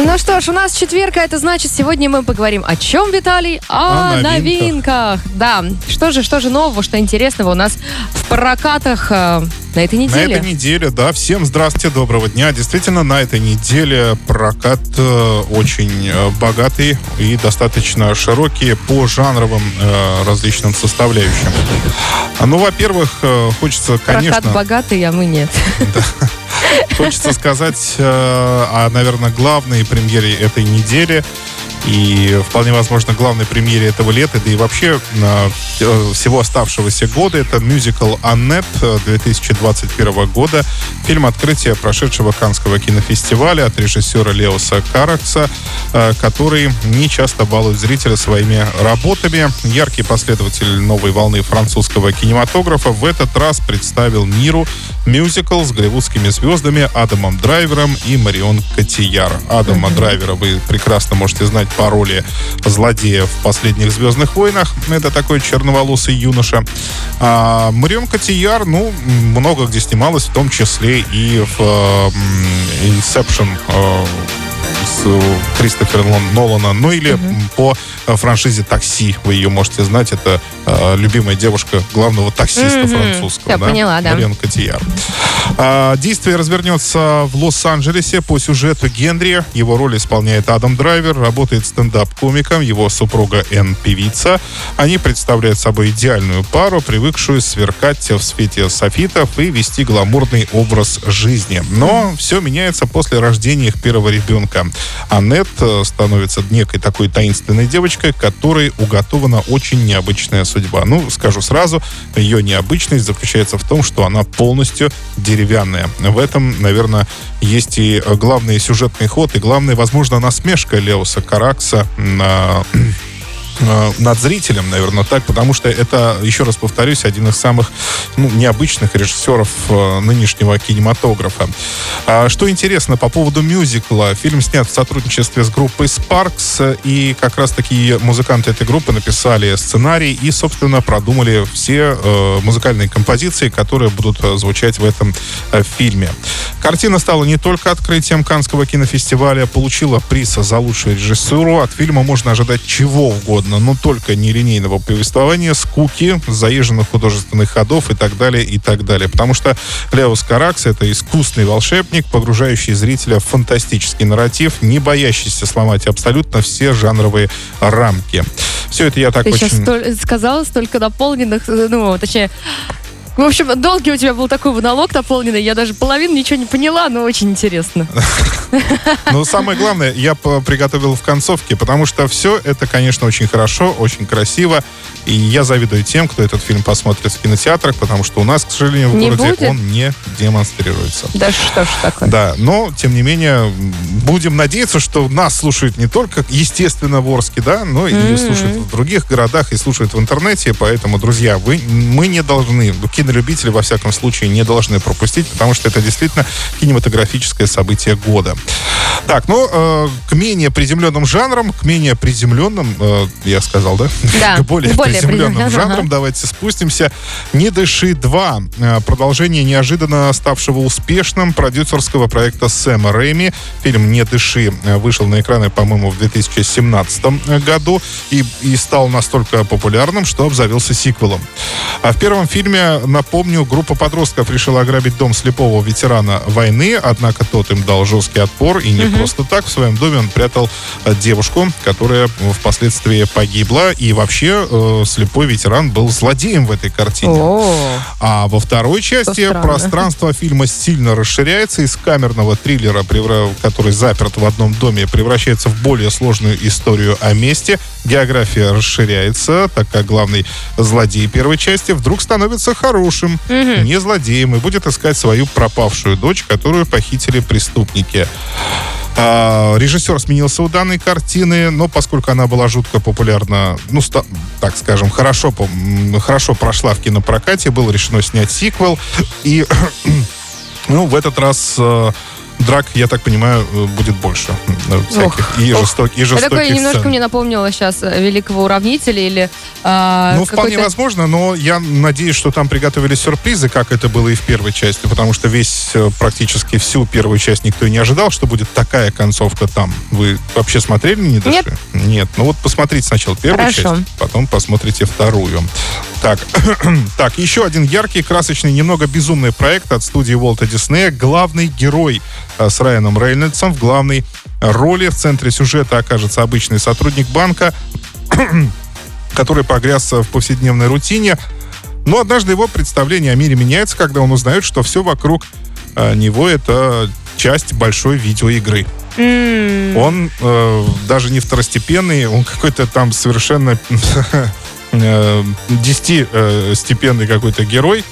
Ну что ж, у нас четверг, а это значит, сегодня мы поговорим о чем, Виталий? О, О новинках. новинках. Да. Что же, что же нового, что интересного у нас в прокатах э, на этой На неделе? этой неделе, да, всем здравствуйте, доброго дня. Действительно, на этой неделе прокат э, очень э, богатый и достаточно широкий по жанровым э, различным составляющим. Ну, во-первых, э, хочется, Прокат конечно, богатый, а мы нет. Хочется сказать э, о, наверное, главной премьере этой недели. И вполне возможно главной премьере этого лета, да и вообще э, всего оставшегося года. Это мюзикл «Аннет» 2021 года. Фильм открытия прошедшего Канского кинофестиваля от режиссера Леоса Каракса, э, который не часто балует зрителя своими работами. Яркий последователь новой волны французского кинематографа в этот раз представил миру мюзикл с голливудскими звездами Адамом Драйвером и Марион Котияр. Адама Драйвера вы прекрасно можете знать по роли злодея в последних «Звездных войнах». Это такой черноволосый юноша. А Марион Котияр, ну, много где снималась, в том числе и в «Инсепшн», э, с э, Кристофера Нол- Нолана, ну или м, по э, франшизе «Такси», вы ее можете знать, это э, любимая девушка главного таксиста Мгм. французского. Я поняла, да. Марион Котияр. А, Действие развернется в Лос-Анджелесе по сюжету Генри. Его роль исполняет Адам Драйвер, работает стендап-комиком, его супруга Энн певица. Они представляют собой идеальную пару, привыкшую сверкать в свете софитов и вести гламурный образ жизни. Но все меняется после рождения их первого ребенка. Аннет э, становится некой такой таинственной девочкой, которой уготована очень необычная судьба. Ну, скажу сразу, ее необычность заключается в том, что она полностью деревянная. В этом, наверное, есть и главный сюжетный ход, и главная, возможно, насмешка Леоса Каракса на над зрителем, наверное, так, потому что это, еще раз повторюсь, один из самых ну, необычных режиссеров э, нынешнего кинематографа. А, что интересно по поводу мюзикла, фильм снят в сотрудничестве с группой Sparks, э, и как раз таки музыканты этой группы написали сценарий и, собственно, продумали все э, музыкальные композиции, которые будут э, звучать в этом э, фильме. Картина стала не только открытием Канского кинофестиваля, получила приз за лучшую режиссуру. От фильма можно ожидать чего угодно, но только нелинейного повествования, скуки, заезженных художественных ходов и так далее, и так далее. Потому что Леос Каракс — это искусный волшебник, погружающий зрителя в фантастический нарратив, не боящийся сломать абсолютно все жанровые рамки. Все это я так Ты очень... сейчас столь- сказала столько наполненных, э, ну, точнее, в общем, долгий у тебя был такой монолог наполненный, я даже половину ничего не поняла, но очень интересно. Но самое главное, я приготовил в концовке, потому что все это, конечно, очень хорошо, очень красиво. И я завидую тем, кто этот фильм посмотрит в кинотеатрах, потому что у нас, к сожалению, в Не городе будет? он не демонстрируется. Да что ж такое. Да, но, тем не менее, будем надеяться, что нас слушают не только, естественно, в Орске, да, но и М. слушают в других городах и слушают в интернете. Поэтому, друзья, вы, мы не должны, ну, кинолюбители, во всяком случае, не должны пропустить, потому что это действительно кинематографическое событие года. Так, ну, э, к менее приземленным жанрам, к менее приземленным, э, я сказал, да? Да, к более, более приземленным приземленным, жанрам ага. давайте спустимся. «Не дыши 2». э, Продолжение неожиданно ставшего успешным продюсерского проекта Сэма Рэйми. Фильм «Не дыши» э, вышел на экраны, по-моему, в 2017 году и, и стал настолько популярным, что обзавелся сиквелом. А в первом фильме, напомню, группа подростков решила ограбить дом слепого ветерана войны, однако тот им дал жесткий отпор, и не просто так. В своем доме он прятал э, девушку, которая впоследствии погибла, и вообще э, слепой ветеран был злодеем в этой картине. О, А во второй части пространство фильма сильно расширяется из камерного триллера, который заперт в одном доме, превращается в более сложную историю о месте. География расширяется, так как главный злодей первой части вдруг становится хорошим, не злодеем, и будет искать свою пропавшую дочь, которую похитили преступники. А, режиссер сменился у данной картины, но поскольку она была жутко популярна, ну, ста- так скажем, хорошо, хорошо прошла в кинопрокате, было решено снять сиквел. И, ну, в этот раз э, драк, я так понимаю, э, будет больше. э, Всяких. И, ох. жесток- и Это жестоких такое немножко сцен. мне напомнило сейчас великого уравнителя или а, Ну, вполне возможно, но я надеюсь, что там приготовили сюрпризы, как это было и в первой части, потому что весь, э, практически всю первую часть никто и не ожидал, что будет такая концовка там. Вы вообще смотрели «Не дыши»? Нет. Нет. Ну вот посмотрите сначала первую Хорошо. часть, потом посмотрите вторую. Так, так, еще один яркий, красочный, немного безумный проект от студии Уолта Диснея. Главный герой э, с Райаном Рейнольдсом в главной роли. В центре сюжета окажется обычный сотрудник банка, который погряз в повседневной рутине. Но однажды его представление о мире меняется, когда он узнает, что все вокруг э, него это часть большой видеоигры. М, Он э, даже не второстепенный, он какой-то там совершенно э, какой-то герой,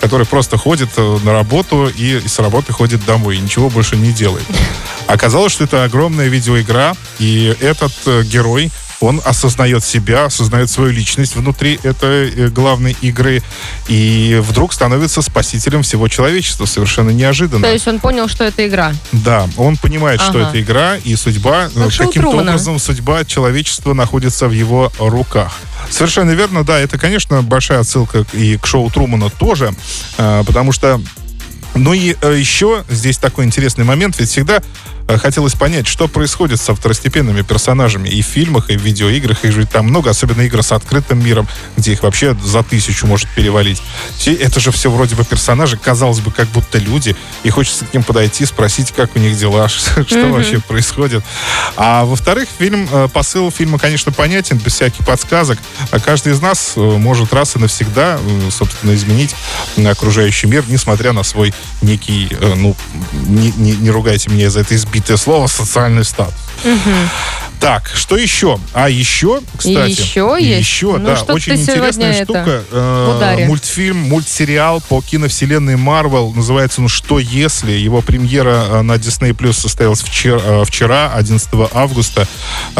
который просто ходит э, на работу и с работы ходит домой, и ничего больше не делает. Оказалось, что это огромная видеоигра, и этот э, герой, он осознает себя, осознает свою личность внутри этой э, главной игры, и вдруг становится спасителем всего человечества, совершенно неожиданно. То есть он понял, что это игра. Да, он понимает, что Ага. это игра, и судьба, Как э, каким-то образом судьба человечества находится в его руках. Совершенно верно, да, это, конечно, большая отсылка и к шоу Трумана тоже, э, потому что ну и э, еще здесь такой интересный момент, ведь всегда э, хотелось понять, что происходит со второстепенными персонажами и в фильмах, и в видеоиграх, их же там много, особенно игры с открытым миром, где их вообще за тысячу может перевалить. Все- Это же все вроде бы персонажи, казалось бы, как будто люди, и хочется к ним подойти, спросить, как у них дела, что вообще происходит. А во-вторых, фильм, э, посыл фильма, конечно, понятен, без всяких подсказок. А Каждый из нас может раз и навсегда, собственно, изменить окружающий мир, несмотря на свой некий, э, ну, не, не- не ругайте меня за это избитое слово, социальный статус. Так, что еще? А еще, кстати, еще есть? еще, Ну, да, очень интересная штука. э, мультфильм, мультсериал по киновселенной Марвел называется «Ну что если?». Его премьера э, на Disney Plus состоялась вчера, э, вчера 11 августа.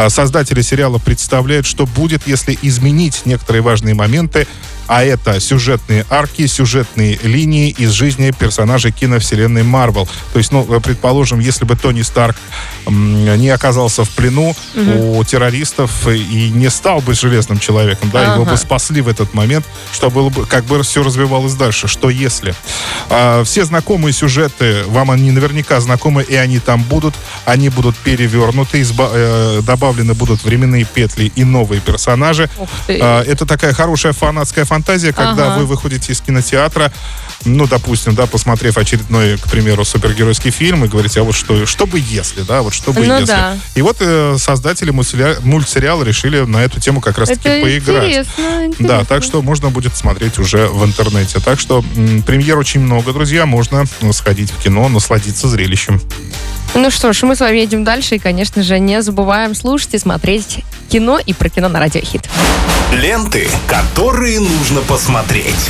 Создатели сериала представляют, что будет, если изменить некоторые важные моменты, а это сюжетные арки, сюжетные линии из жизни персонажей киновселенной Марвел. То есть, ну, предположим, если бы Тони Старк не оказался в плену у террористов и не стал бы железным человеком, да, его Ага. бы спасли в этот момент, что было бы, как бы все развивалось дальше. Что если? А, все знакомые сюжеты, вам они наверняка знакомы, и они там будут. Они будут перевернуты, изба- э, добавлены будут временные петли и новые персонажи. А, Это такая хорошая фанатская фантазия, когда Ага. вы выходите из кинотеатра, ну, допустим, да, посмотрев очередной, к примеру, супергеройский фильм, и говорите, а вот что, что бы если, да, вот что бы Ну если. да. И вот э, создатели мультсериала, мультсериала решили на эту тему как раз-таки это поиграть. интересно, Да, интересно. так что можно будет смотреть уже в интернете. Так что м, премьер очень много, друзья. Можно сходить в кино, насладиться зрелищем. Ну что ж, мы с вами едем дальше. И, конечно же, не забываем слушать и смотреть кино и про кино на Радио Хит. Ленты, которые нужно посмотреть.